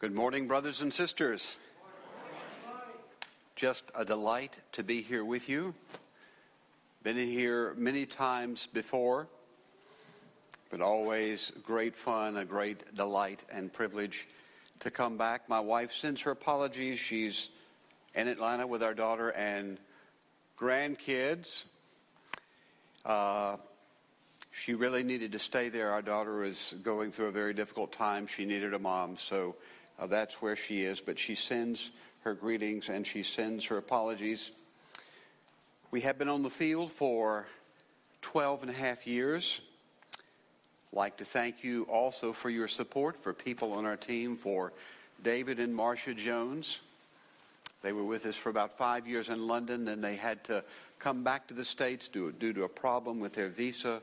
Good morning, brothers and sisters. Just a delight to be here with you. Been here many times before, but always great fun, a great delight and privilege to come back. My wife sends her apologies. She's in Atlanta with our daughter and grandkids. Uh, she really needed to stay there. Our daughter is going through a very difficult time. She needed a mom, so uh, that's where she is. But she sends her greetings and she sends her apologies. We have been on the field for 12 and a half years. Like to thank you also for your support for people on our team, for David and Marcia Jones. They were with us for about five years in London, then they had to come back to the States due, due to a problem with their visa.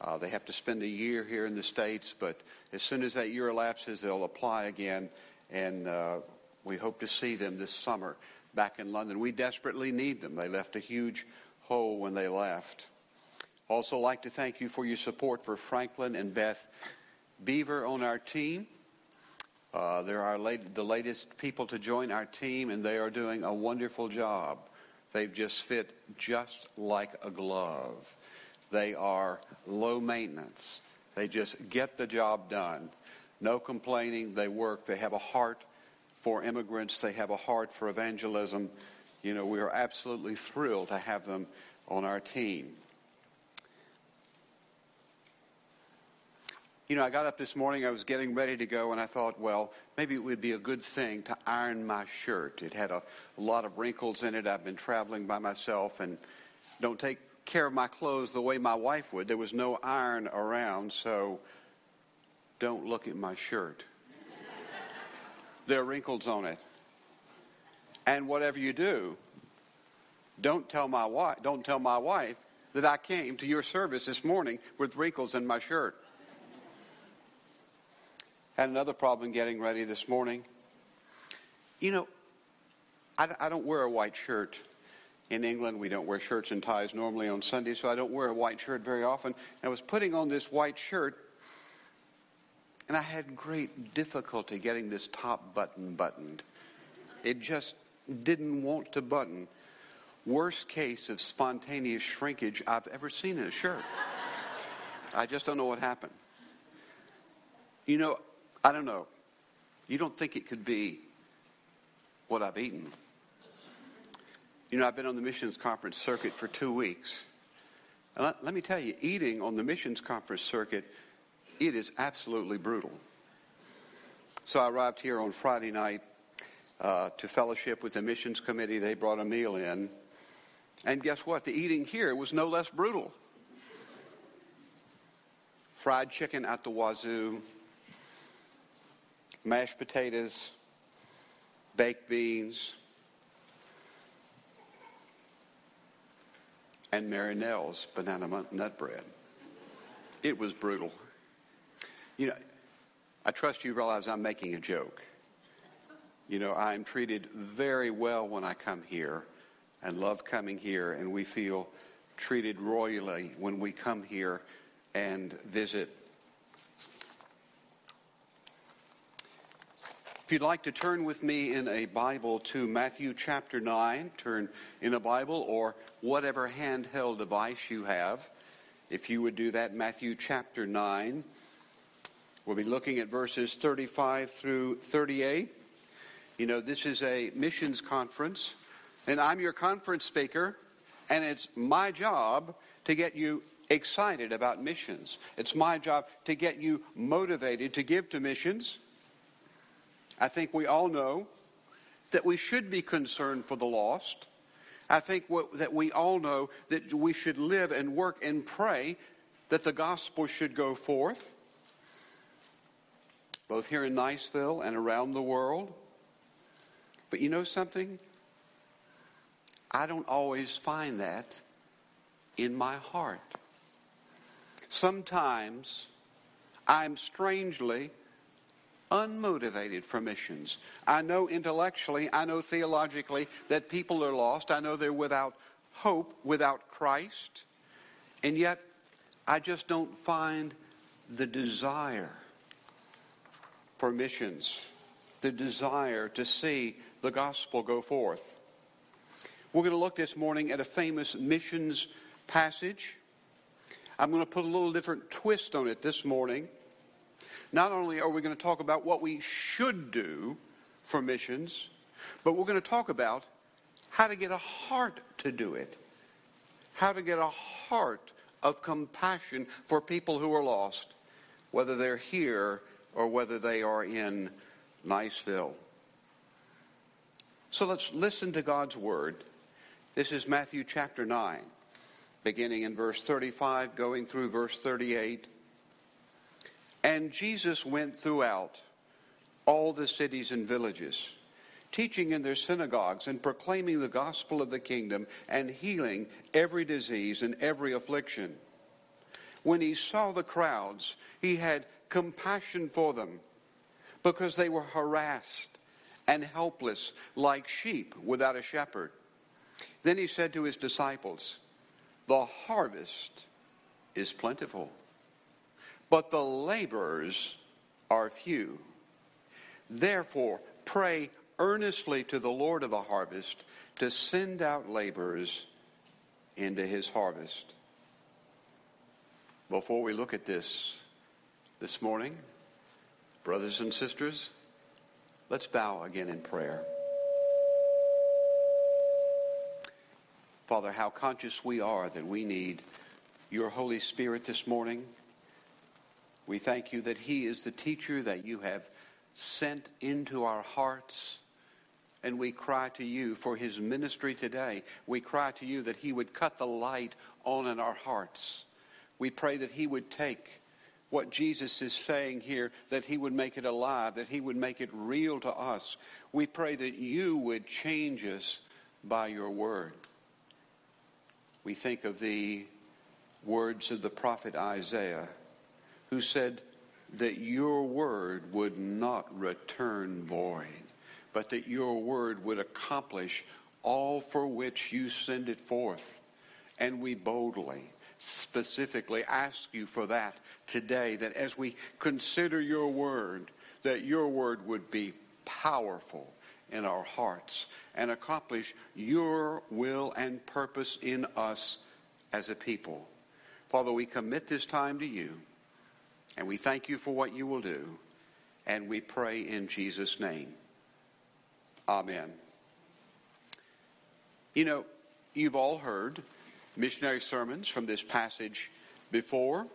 Uh, they have to spend a year here in the States, but as soon as that year elapses, they'll apply again, and uh, we hope to see them this summer back in London. We desperately need them. They left a huge hole when they left. Also, like to thank you for your support for Franklin and Beth Beaver on our team. Uh, they're our late, the latest people to join our team, and they are doing a wonderful job. They've just fit just like a glove. They are low maintenance. They just get the job done. No complaining. They work. They have a heart for immigrants. They have a heart for evangelism. You know, we are absolutely thrilled to have them on our team. You know, I got up this morning, I was getting ready to go, and I thought, well, maybe it would be a good thing to iron my shirt. It had a, a lot of wrinkles in it. I've been traveling by myself and don't take care of my clothes the way my wife would. There was no iron around, so don't look at my shirt. there are wrinkles on it. And whatever you do, don't tell my wife, don't tell my wife that I came to your service this morning with wrinkles in my shirt. Had another problem getting ready this morning. You know, I, I don't wear a white shirt in England, we don't wear shirts and ties normally on Sunday, so I don't wear a white shirt very often. I was putting on this white shirt, and I had great difficulty getting this top button buttoned. It just didn't want to button. Worst case of spontaneous shrinkage I've ever seen in a shirt. I just don't know what happened. You know, I don't know. You don't think it could be what I've eaten. You know, I've been on the missions conference circuit for two weeks. Let, me tell you, eating on the missions conference circuit, it is absolutely brutal. So I arrived here on Friday night uh, to fellowship with the missions committee. They brought a meal in. And guess what? The eating here was no less brutal. Fried chicken at the wazoo, mashed potatoes, baked beans, and Mary Nell's banana nut bread. It was brutal. You know, I trust you realize I'm making a joke. You know, I'm treated very well when I come here and love coming here, and we feel treated royally when we come here and visit. If you'd like to turn with me in a Bible to Matthew chapter 9, turn in a Bible or whatever handheld device you have. If you would do that, Matthew chapter 9. We'll be looking at verses 35 through 38. You know, this is a missions conference, and I'm your conference speaker, and it's my job to get you excited about missions. It's my job to get you motivated to give to missions. I think we all know that we should be concerned for the lost. I think what, that we all know that we should live and work and pray that the gospel should go forth, both here in Niceville and around the world. But you know something? I don't always find that in my heart. Sometimes I'm strangely unmotivated for missions. I know intellectually, I know theologically that people are lost. I know they're without hope, without Christ. And yet, I just don't find the desire for missions. the desire to see the gospel go forth. We're going to look this morning at a famous missions passage. I'm going to put a little different twist on it this morning. Not only are we going to talk about what we should do for missions, but we're going to talk about how to get a heart to do it. How to get a heart of compassion for people who are lost, whether they're here or whether they are in Niceville. So let's listen to God's word this is Matthew chapter 9, beginning in verse 35, going through verse 38. And Jesus went throughout all the cities and villages, teaching in their synagogues and proclaiming the gospel of the kingdom and healing every disease and every affliction. When he saw the crowds, he had compassion for them because they were harassed and helpless like sheep without a shepherd. Then he said to his disciples, The harvest is plentiful, but the laborers are few. Therefore, pray earnestly to the Lord of the harvest to send out laborers into his harvest. Before we look at this this morning, brothers and sisters, let's bow again in prayer. Father, how conscious we are that we need your Holy Spirit this morning. We thank you that He is the teacher that you have sent into our hearts. And we cry to you for His ministry today. We cry to you that He would cut the light on in our hearts. We pray that He would take what Jesus is saying here, that He would make it alive, that He would make it real to us. We pray that you would change us by your word we think of the words of the prophet Isaiah, who said that your word would not return void, but that your word would accomplish all for which you send it forth. And we boldly, specifically ask you for that today, that as we consider your word, that your word would be powerful in our hearts and accomplish your will and purpose in us as a people. Father, we commit this time to you and we thank you for what you will do and we pray in Jesus' name. Amen. You know, you've all heard missionary sermons from this passage before.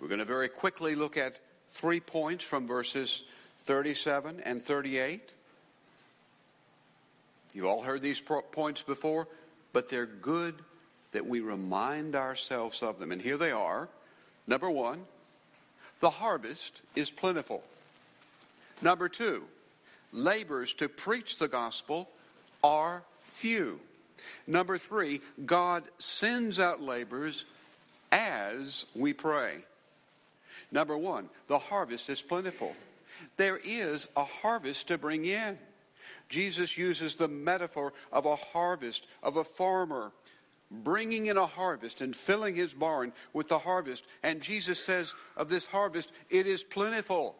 We're going to very quickly look at three points from verses 37 and 38. You've all heard these points before, but they're good that we remind ourselves of them. And here they are. Number one, the harvest is plentiful. Number two, labors to preach the gospel are few. Number three, God sends out laborers as we pray. Number one, the harvest is plentiful. There is a harvest to bring in. Jesus uses the metaphor of a harvest, of a farmer bringing in a harvest and filling his barn with the harvest. And Jesus says of this harvest, it is plentiful.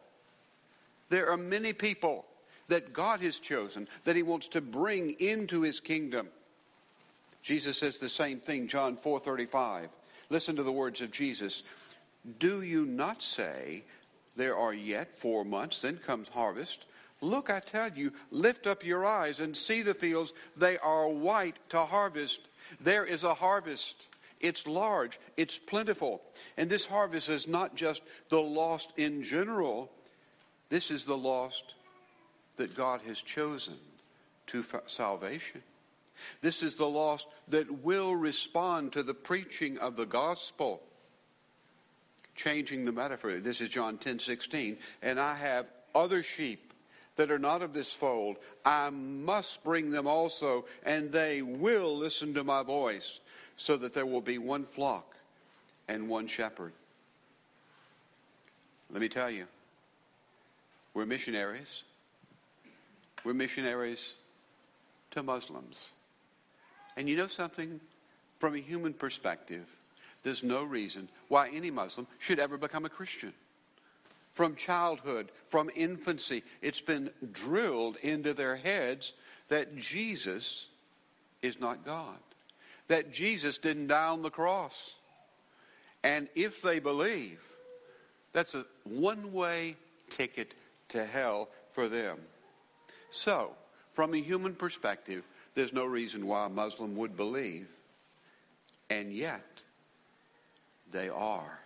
There are many people that God has chosen that he wants to bring into his kingdom. Jesus says the same thing, John 4:35. Listen to the words of Jesus. Do you not say there are yet 4 months then comes harvest? Look, I tell you, lift up your eyes and see the fields. They are white to harvest. There is a harvest. It's large, it's plentiful. And this harvest is not just the lost in general, this is the lost that God has chosen to salvation. This is the lost that will respond to the preaching of the gospel. Changing the metaphor. This is John 10 16. And I have other sheep that are not of this fold, I must bring them also, and they will listen to my voice, so that there will be one flock and one shepherd. Let me tell you, we're missionaries. We're missionaries to Muslims. And you know something? From a human perspective, there's no reason why any Muslim should ever become a Christian. from childhood, from infancy. It's been drilled into their heads that Jesus is not God, that Jesus didn't die on the cross. And if they believe, that's a one way ticket to hell for them. So, from a human perspective, there's no reason why a Muslim would believe. And yet, they are.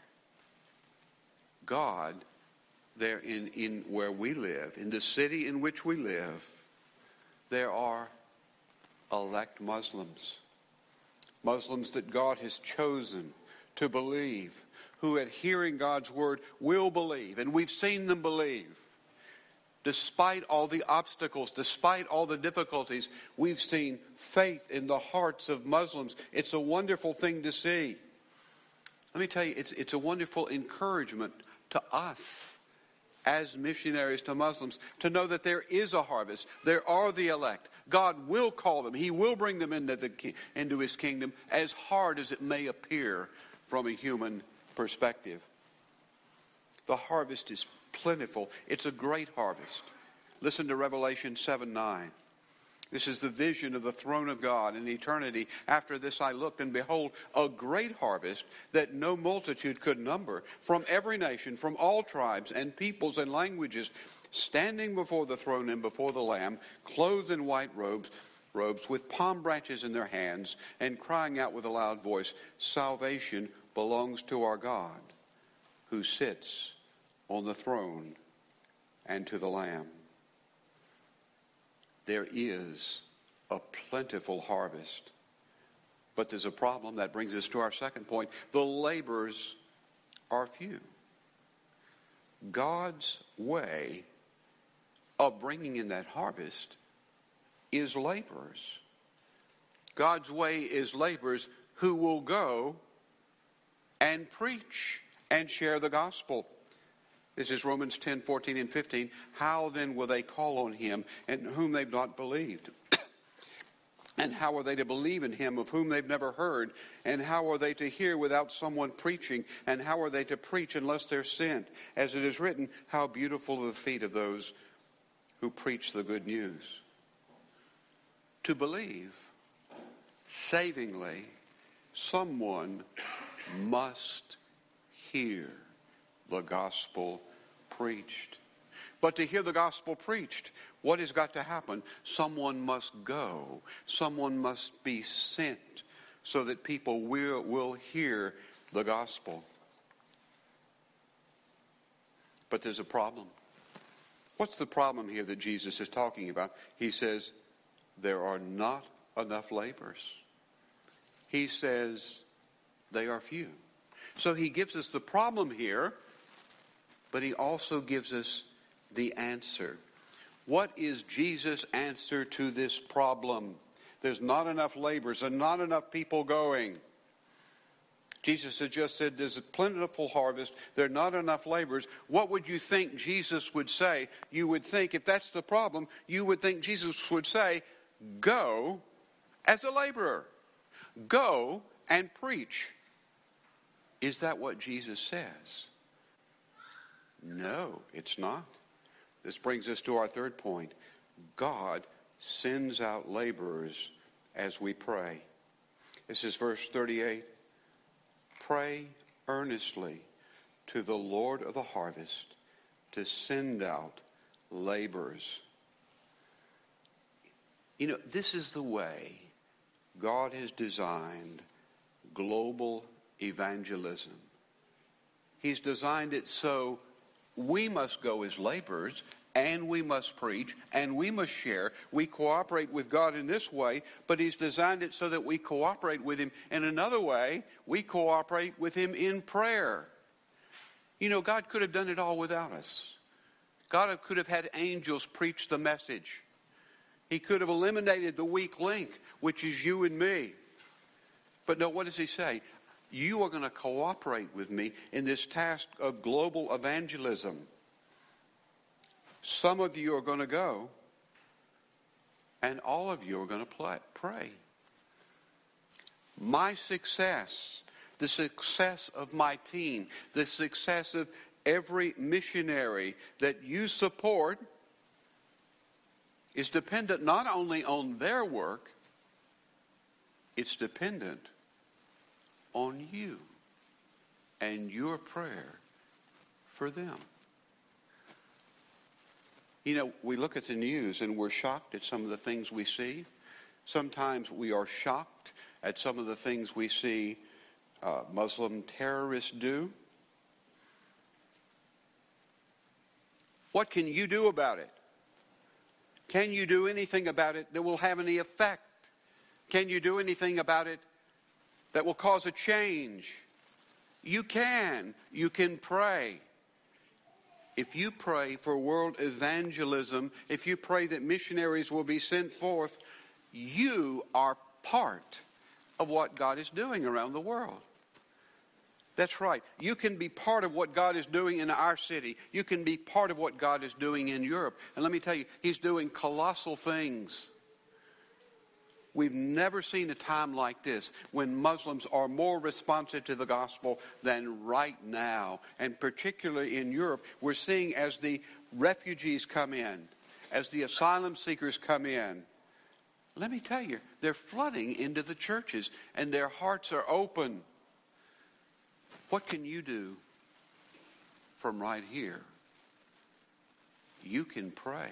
God, there in, in where we live, in the city in which we live, there are elect Muslims. Muslims that God has chosen to believe, who at hearing God's word will believe. And we've seen them believe. Despite all the obstacles, despite all the difficulties, we've seen faith in the hearts of Muslims. It's a wonderful thing to see. Let me tell you, it's, it's a wonderful encouragement to us as missionaries to Muslims to know that there is a harvest. There are the elect. God will call them. He will bring them into, the, into his kingdom as hard as it may appear from a human perspective. The harvest is plentiful. It's a great harvest. Listen to Revelation 7 9. This is the vision of the throne of God in eternity. After this I looked, and behold, a great harvest that no multitude could number, from every nation, from all tribes and peoples and languages, standing before the throne and before the Lamb, clothed in white robes, robes with palm branches in their hands, and crying out with a loud voice, Salvation belongs to our God, who sits on the throne, and to the Lamb there is a plentiful harvest. But there's a problem that brings us to our second point. The laborers are few. God's way of bringing in that harvest is laborers. God's way is laborers who will go and preach and share the gospel. This is Romans 10, 14, and 15. How then will they call on him and whom they've not believed? and how are they to believe in him of whom they've never heard? And how are they to hear without someone preaching? And how are they to preach unless they're sent? As it is written, how beautiful are the feet of those who preach the good news. To believe, savingly, someone must hear the gospel preached. But to hear the gospel preached, what has got to happen? Someone must go. Someone must be sent so that people will, will hear the gospel. But there's a problem. What's the problem here that Jesus is talking about? He says, there are not enough laborers. He says, they are few. So he gives us the problem here but he also gives us the answer. What is Jesus' answer to this problem? There's not enough laborers and not enough people going. Jesus had just said there's a plentiful harvest, there are not enough laborers. What would you think Jesus would say? You would think, if that's the problem, you would think Jesus would say, Go as a laborer, go and preach. Is that what Jesus says? No, it's not. This brings us to our third point. God sends out laborers as we pray. This is verse 38. Pray earnestly to the Lord of the harvest to send out laborers. You know, this is the way God has designed global evangelism. He's designed it so we must go as laborers and we must preach and we must share. We cooperate with God in this way, but He's designed it so that we cooperate with Him in another way. We cooperate with Him in prayer. You know, God could have done it all without us. God could have had angels preach the message. He could have eliminated the weak link, which is you and me. But no, what does He say? You are going to cooperate with me in this task of global evangelism. Some of you are going to go, and all of you are going to pray. My success, the success of my team, the success of every missionary that you support is dependent not only on their work, it's dependent on you and your prayer for them. You know, we look at the news and we're shocked at some of the things we see. Sometimes we are shocked at some of the things we see uh, Muslim terrorists do. What can you do about it? Can you do anything about it that will have any effect? Can you do anything about it that will cause a change? You can. You can pray. If you pray for world evangelism, if you pray that missionaries will be sent forth, you are part of what God is doing around the world. That's right. You can be part of what God is doing in our city. You can be part of what God is doing in Europe. And let me tell you, He's doing colossal things. We've never seen a time like this when Muslims are more responsive to the gospel than right now. And particularly in Europe, we're seeing as the refugees come in, as the asylum seekers come in, let me tell you, they're flooding into the churches and their hearts are open. What can you do from right here? You can pray.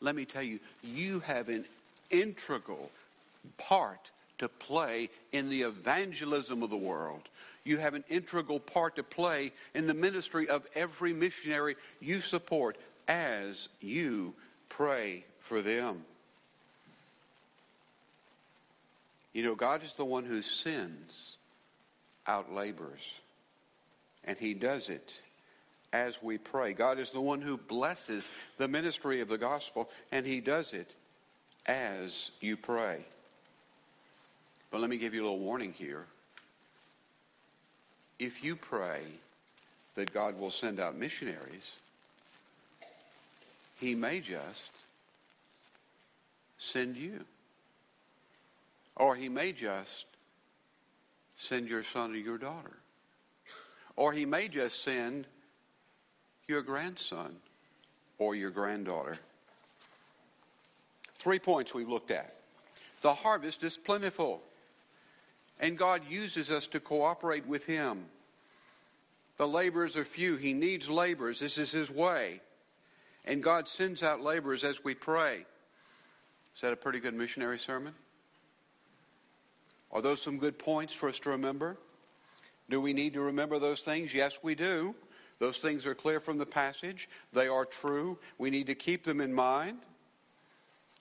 Let me tell you, you have an integral part to play in the evangelism of the world. You have an integral part to play in the ministry of every missionary you support as you pray for them. You know, God is the one who sends out laborers, and He does it as we pray. God is the one who blesses the ministry of the gospel, and He does it as you pray. But let me give you a little warning here. If you pray that God will send out missionaries, He may just send you. Or he may just send your son or your daughter. Or he may just send your grandson or your granddaughter. Three points we've looked at. The harvest is plentiful, and God uses us to cooperate with Him. The laborers are few. He needs laborers. This is His way. And God sends out laborers as we pray. Is that a pretty good missionary sermon? Are those some good points for us to remember? Do we need to remember those things? Yes, we do. Those things are clear from the passage. They are true. We need to keep them in mind.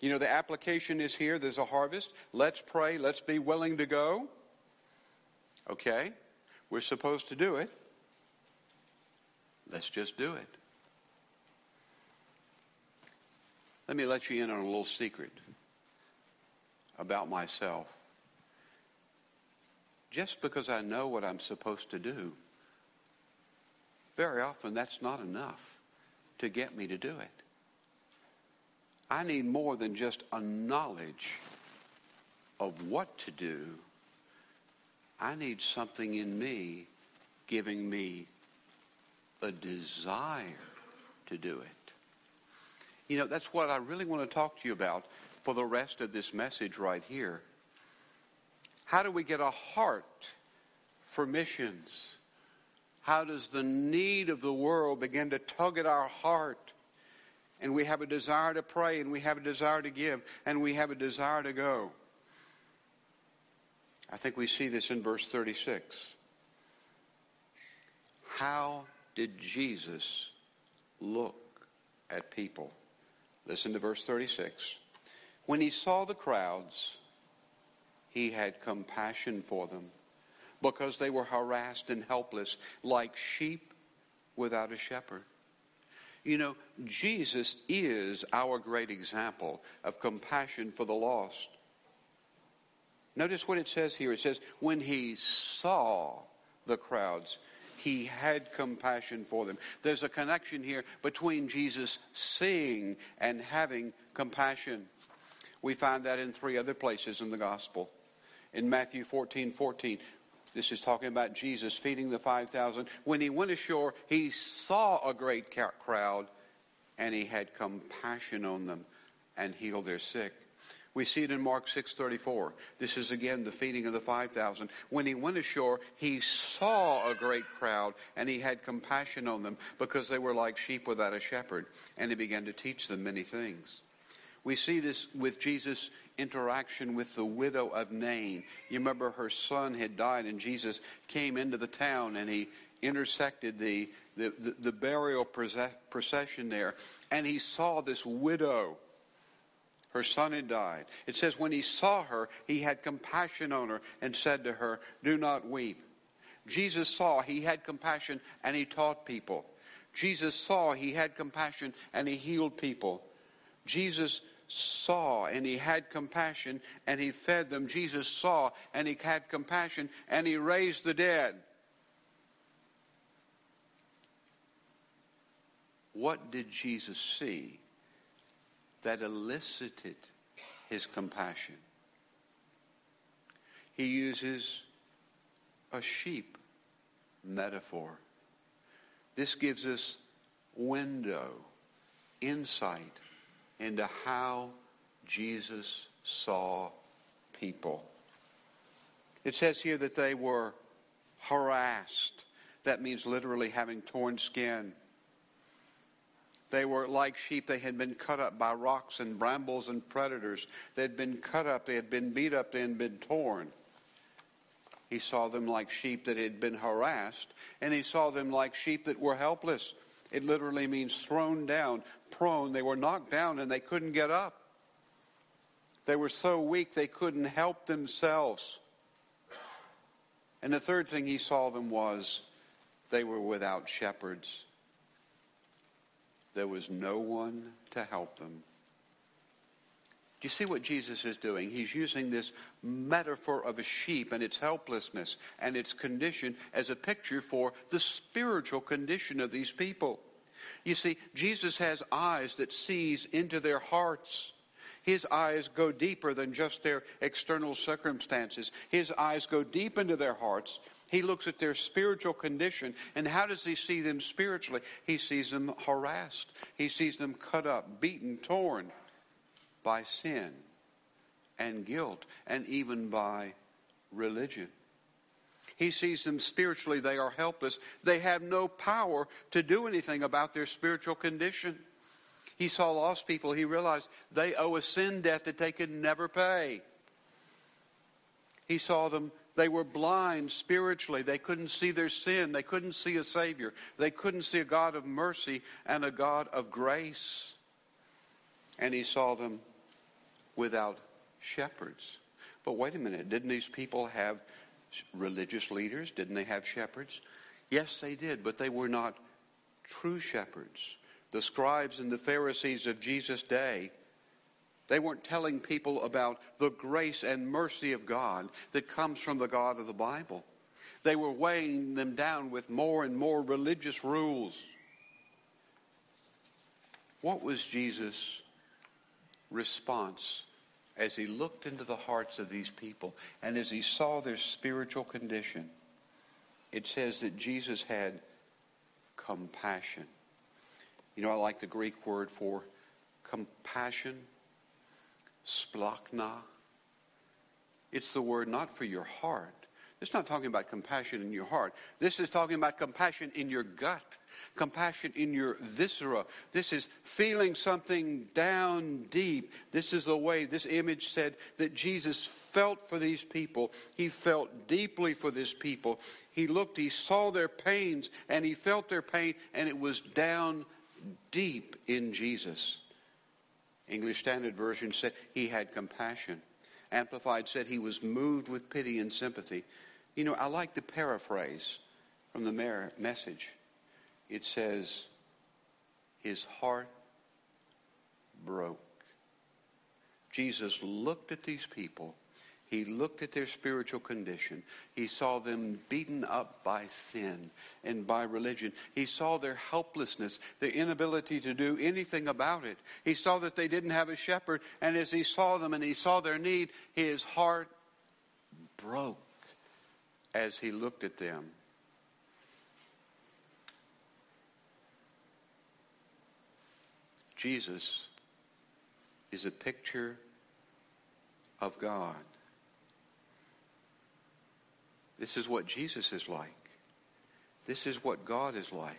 You know, the application is here. There's a harvest. Let's pray. Let's be willing to go. Okay? We're supposed to do it. Let's just do it. Let me let you in on a little secret about myself just because I know what I'm supposed to do, very often that's not enough to get me to do it. I need more than just a knowledge of what to do. I need something in me giving me a desire to do it. You know, that's what I really want to talk to you about for the rest of this message right here. How do we get a heart for missions? How does the need of the world begin to tug at our heart? And we have a desire to pray, and we have a desire to give, and we have a desire to go. I think we see this in verse 36. How did Jesus look at people? Listen to verse 36. When he saw the crowds, he had compassion for them because they were harassed and helpless like sheep without a shepherd. You know, Jesus is our great example of compassion for the lost. Notice what it says here. It says, when he saw the crowds, he had compassion for them. There's a connection here between Jesus seeing and having compassion. We find that in three other places in the gospel in Matthew 14 14. This is talking about Jesus feeding the 5,000. When he went ashore, he saw a great crowd and he had compassion on them and healed their sick. We see it in Mark 6:34. This is again the feeding of the 5,000. When he went ashore, he saw a great crowd and he had compassion on them because they were like sheep without a shepherd and he began to teach them many things. We see this with Jesus' interaction with the widow of Nain. You remember her son had died and Jesus came into the town and he intersected the, the, the, the burial procession there and he saw this widow her son had died. It says, when he saw her, he had compassion on her and said to her, Do not weep. Jesus saw he had compassion and he taught people. Jesus saw he had compassion and he healed people. Jesus saw and he had compassion and he fed them. Jesus saw and he had compassion and he raised the dead. What did Jesus see that elicited his compassion. He uses a sheep metaphor. This gives us window, insight into how Jesus saw people. It says here that they were harassed. That means literally having torn skin. They were like sheep. They had been cut up by rocks and brambles and predators. They had been cut up. They had been beat up. They had been torn. He saw them like sheep that had been harassed, and he saw them like sheep that were helpless. It literally means thrown down, prone. They were knocked down and they couldn't get up. They were so weak they couldn't help themselves. And the third thing he saw them was they were without shepherds. There was no one to help them. Do you see what Jesus is doing? He's using this metaphor of a sheep and its helplessness and its condition as a picture for the spiritual condition of these people. You see, Jesus has eyes that sees into their hearts. His eyes go deeper than just their external circumstances. His eyes go deep into their hearts he looks at their spiritual condition, and how does he see them spiritually? He sees them harassed, he sees them cut up, beaten, torn by sin and guilt, and even by religion. He sees them spiritually, they are helpless. They have no power to do anything about their spiritual condition. He saw lost people, he realized they owe a sin debt that they could never pay. He saw them they were blind spiritually. They couldn't see their sin. They couldn't see a Savior. They couldn't see a God of mercy and a God of grace. And he saw them without shepherds. But wait a minute. Didn't these people have religious leaders? Didn't they have shepherds? Yes, they did, but they were not true shepherds. The scribes and the Pharisees of Jesus' day they weren't telling people about the grace and mercy of God that comes from the God of the Bible. They were weighing them down with more and more religious rules. What was Jesus' response as he looked into the hearts of these people and as he saw their spiritual condition? It says that Jesus had compassion. You know, I like the Greek word for compassion splachna. It's the word not for your heart. It's not talking about compassion in your heart. This is talking about compassion in your gut, compassion in your viscera. This is feeling something down deep. This is the way this image said that Jesus felt for these people. He felt deeply for this people. He looked, he saw their pains, and he felt their pain, and it was down deep in Jesus. English Standard Version said he had compassion. Amplified said he was moved with pity and sympathy. You know, I like the paraphrase from the message. It says, His heart broke. Jesus looked at these people he looked at their spiritual condition. He saw them beaten up by sin and by religion. He saw their helplessness, their inability to do anything about it. He saw that they didn't have a shepherd. And as he saw them and he saw their need, his heart broke. As he looked at them. Jesus is a picture of God. This is what Jesus is like. This is what God is like.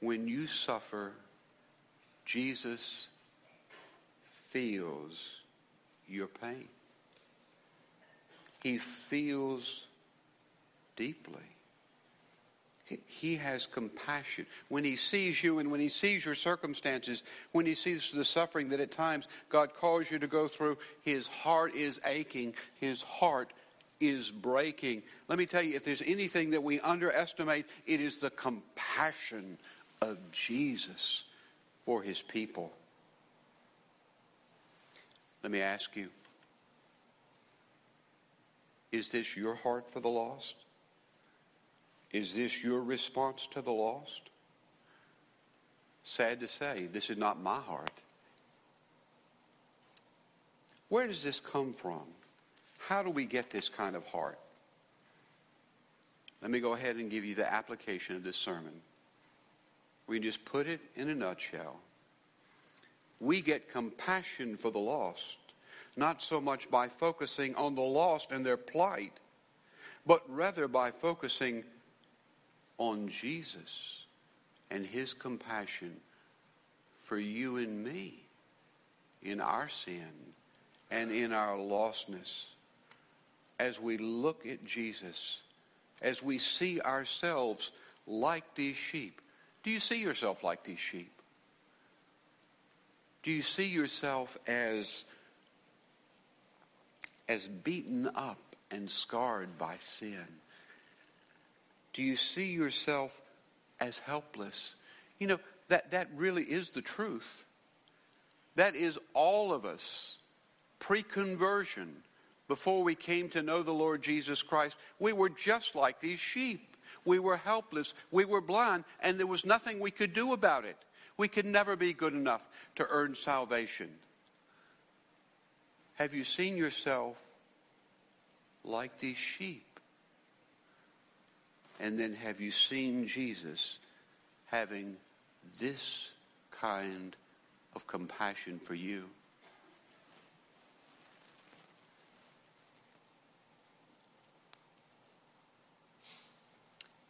When you suffer, Jesus feels your pain. He feels deeply. He has compassion. When he sees you and when he sees your circumstances, when he sees the suffering that at times God calls you to go through, his heart is aching. His heart is breaking. Let me tell you, if there's anything that we underestimate, it is the compassion of Jesus for his people. Let me ask you is this your heart for the lost? Is this your response to the lost? Sad to say, this is not my heart. Where does this come from? How do we get this kind of heart? Let me go ahead and give you the application of this sermon. We just put it in a nutshell. We get compassion for the lost, not so much by focusing on the lost and their plight, but rather by focusing on Jesus and his compassion for you and me in our sin and in our lostness. As we look at Jesus, as we see ourselves like these sheep. Do you see yourself like these sheep? Do you see yourself as, as beaten up and scarred by sin? Do you see yourself as helpless? You know, that, that really is the truth. That is all of us pre conversion, before we came to know the Lord Jesus Christ. We were just like these sheep. We were helpless. We were blind, and there was nothing we could do about it. We could never be good enough to earn salvation. Have you seen yourself like these sheep? And then have you seen Jesus having this kind of compassion for you?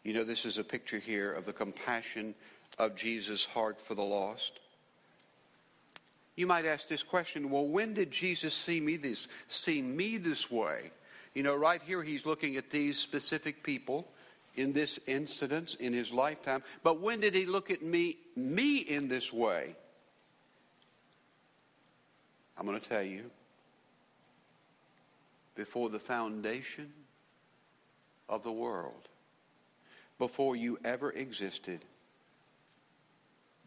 You know, this is a picture here of the compassion of Jesus' heart for the lost. You might ask this question, well, when did Jesus see me this see me this way? You know, right here he's looking at these specific people in this incident in his lifetime. But when did he look at me, me in this way? I'm going to tell you. Before the foundation of the world, before you ever existed,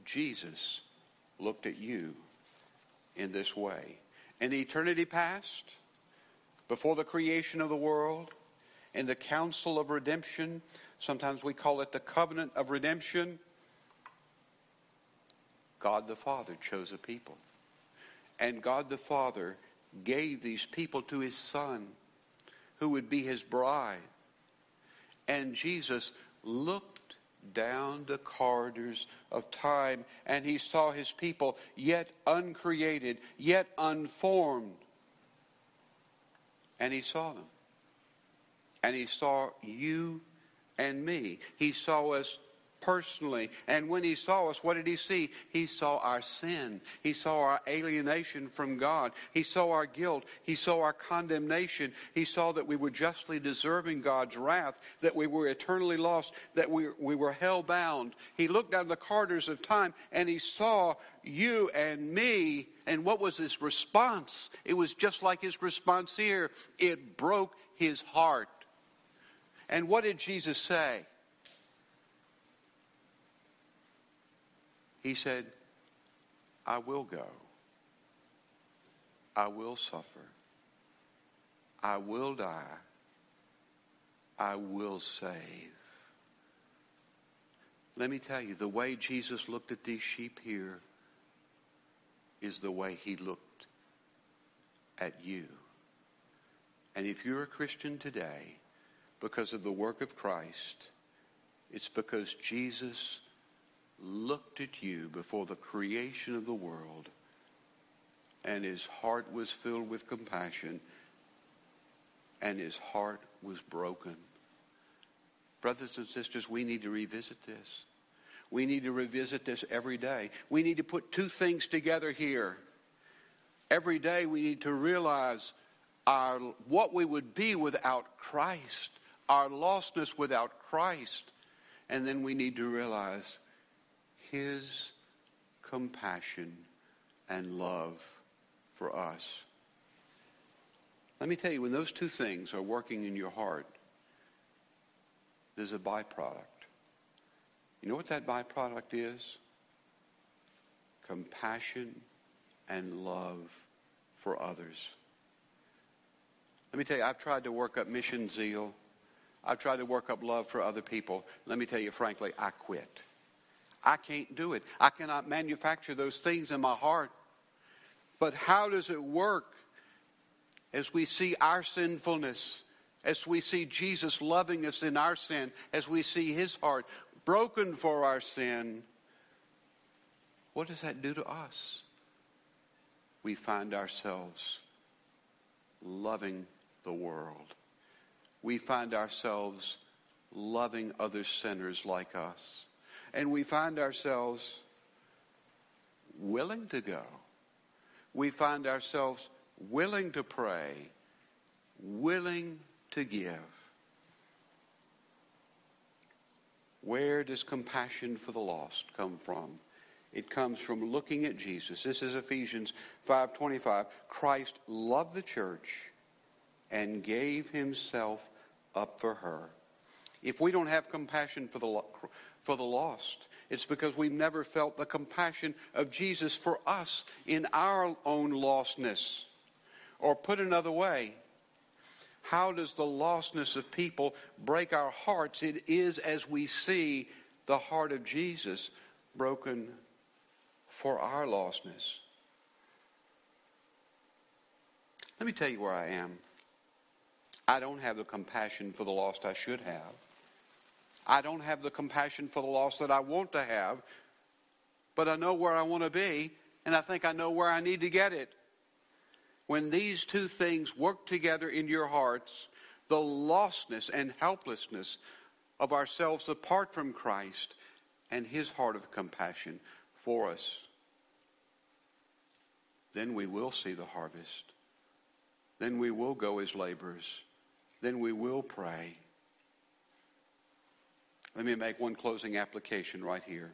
Jesus looked at you in this way. In eternity past, before the creation of the world, in the council of redemption. Sometimes we call it the covenant of redemption. God the Father chose a people. And God the Father gave these people to his Son, who would be his bride. And Jesus looked down the corridors of time and he saw his people yet uncreated, yet unformed. And he saw them. And he saw you and me. He saw us personally. And when he saw us, what did he see? He saw our sin. He saw our alienation from God. He saw our guilt. He saw our condemnation. He saw that we were justly deserving God's wrath, that we were eternally lost, that we, we were hell bound. He looked down the corridors of time and he saw you and me. And what was his response? It was just like his response here. It broke his heart. And what did Jesus say? He said, I will go. I will suffer. I will die. I will save. Let me tell you, the way Jesus looked at these sheep here is the way he looked at you. And if you're a Christian today, because of the work of Christ. It's because Jesus looked at you before the creation of the world and his heart was filled with compassion and his heart was broken. Brothers and sisters, we need to revisit this. We need to revisit this every day. We need to put two things together here. Every day we need to realize our, what we would be without Christ, our lostness without Christ. And then we need to realize his compassion and love for us. Let me tell you, when those two things are working in your heart, there's a byproduct. You know what that byproduct is? Compassion and love for others. Let me tell you, I've tried to work up mission zeal. I've tried to work up love for other people. Let me tell you frankly, I quit. I can't do it. I cannot manufacture those things in my heart. But how does it work as we see our sinfulness, as we see Jesus loving us in our sin, as we see his heart broken for our sin? What does that do to us? We find ourselves loving the world. We find ourselves loving other sinners like us. And we find ourselves willing to go. We find ourselves willing to pray, willing to give. Where does compassion for the lost come from? It comes from looking at Jesus. This is Ephesians 5:25. Christ loved the church and gave himself up for her. If we don't have compassion for the for the lost, it's because we've never felt the compassion of Jesus for us in our own lostness. Or put another way, how does the lostness of people break our hearts? It is as we see the heart of Jesus broken for our lostness. Let me tell you where I am. I don't have the compassion for the lost I should have. I don't have the compassion for the lost that I want to have, but I know where I want to be, and I think I know where I need to get it. When these two things work together in your hearts, the lostness and helplessness of ourselves apart from Christ and his heart of compassion for us, then we will see the harvest. Then we will go as laborers. Then we will pray. Let me make one closing application right here.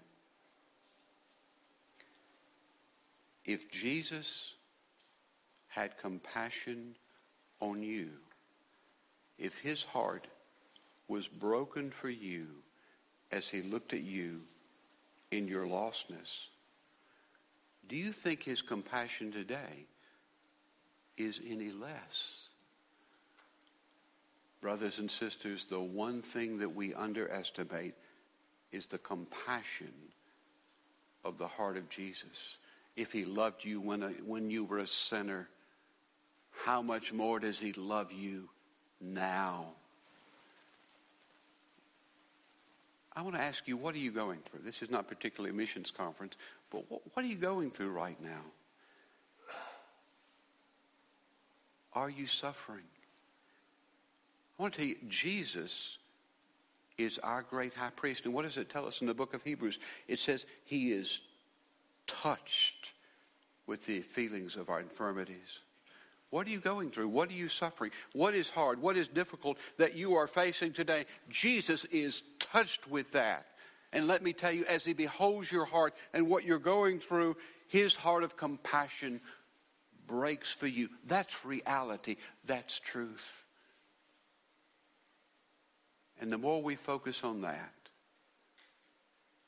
If Jesus had compassion on you, if his heart was broken for you as he looked at you in your lostness, do you think his compassion today is any less? Brothers and sisters, the one thing that we underestimate is the compassion of the heart of Jesus. If he loved you when, a, when you were a sinner, how much more does he love you now? I want to ask you, what are you going through? This is not particularly a missions conference, but what, what are you going through right now? Are you suffering? I want to tell you, Jesus is our great high priest. And what does it tell us in the book of Hebrews? It says he is touched with the feelings of our infirmities. What are you going through? What are you suffering? What is hard? What is difficult that you are facing today? Jesus is touched with that. And let me tell you, as he beholds your heart and what you're going through, his heart of compassion breaks for you. That's reality. That's truth. And the more we focus on that,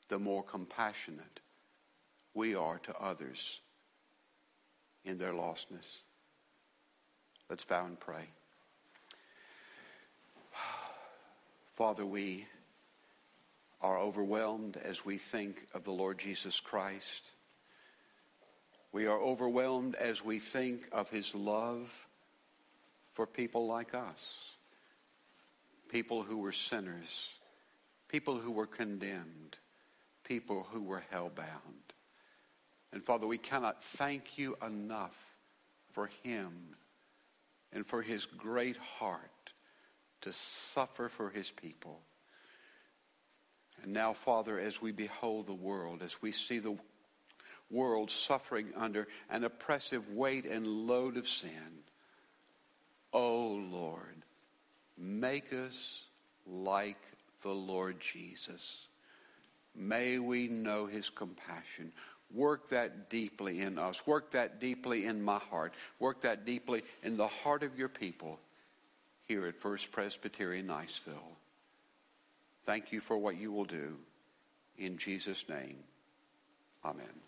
the more compassionate we are to others in their lostness. Let's bow and pray. Father, we are overwhelmed as we think of the Lord Jesus Christ. We are overwhelmed as we think of his love for people like us people who were sinners, people who were condemned, people who were hell bound. And Father, we cannot thank you enough for him and for his great heart to suffer for his people. And now, Father, as we behold the world, as we see the world suffering under an oppressive weight and load of sin, oh Lord, make us like the Lord Jesus. May we know his compassion. Work that deeply in us. Work that deeply in my heart. Work that deeply in the heart of your people here at First Presbyterian Niceville. Thank you for what you will do. In Jesus' name, amen.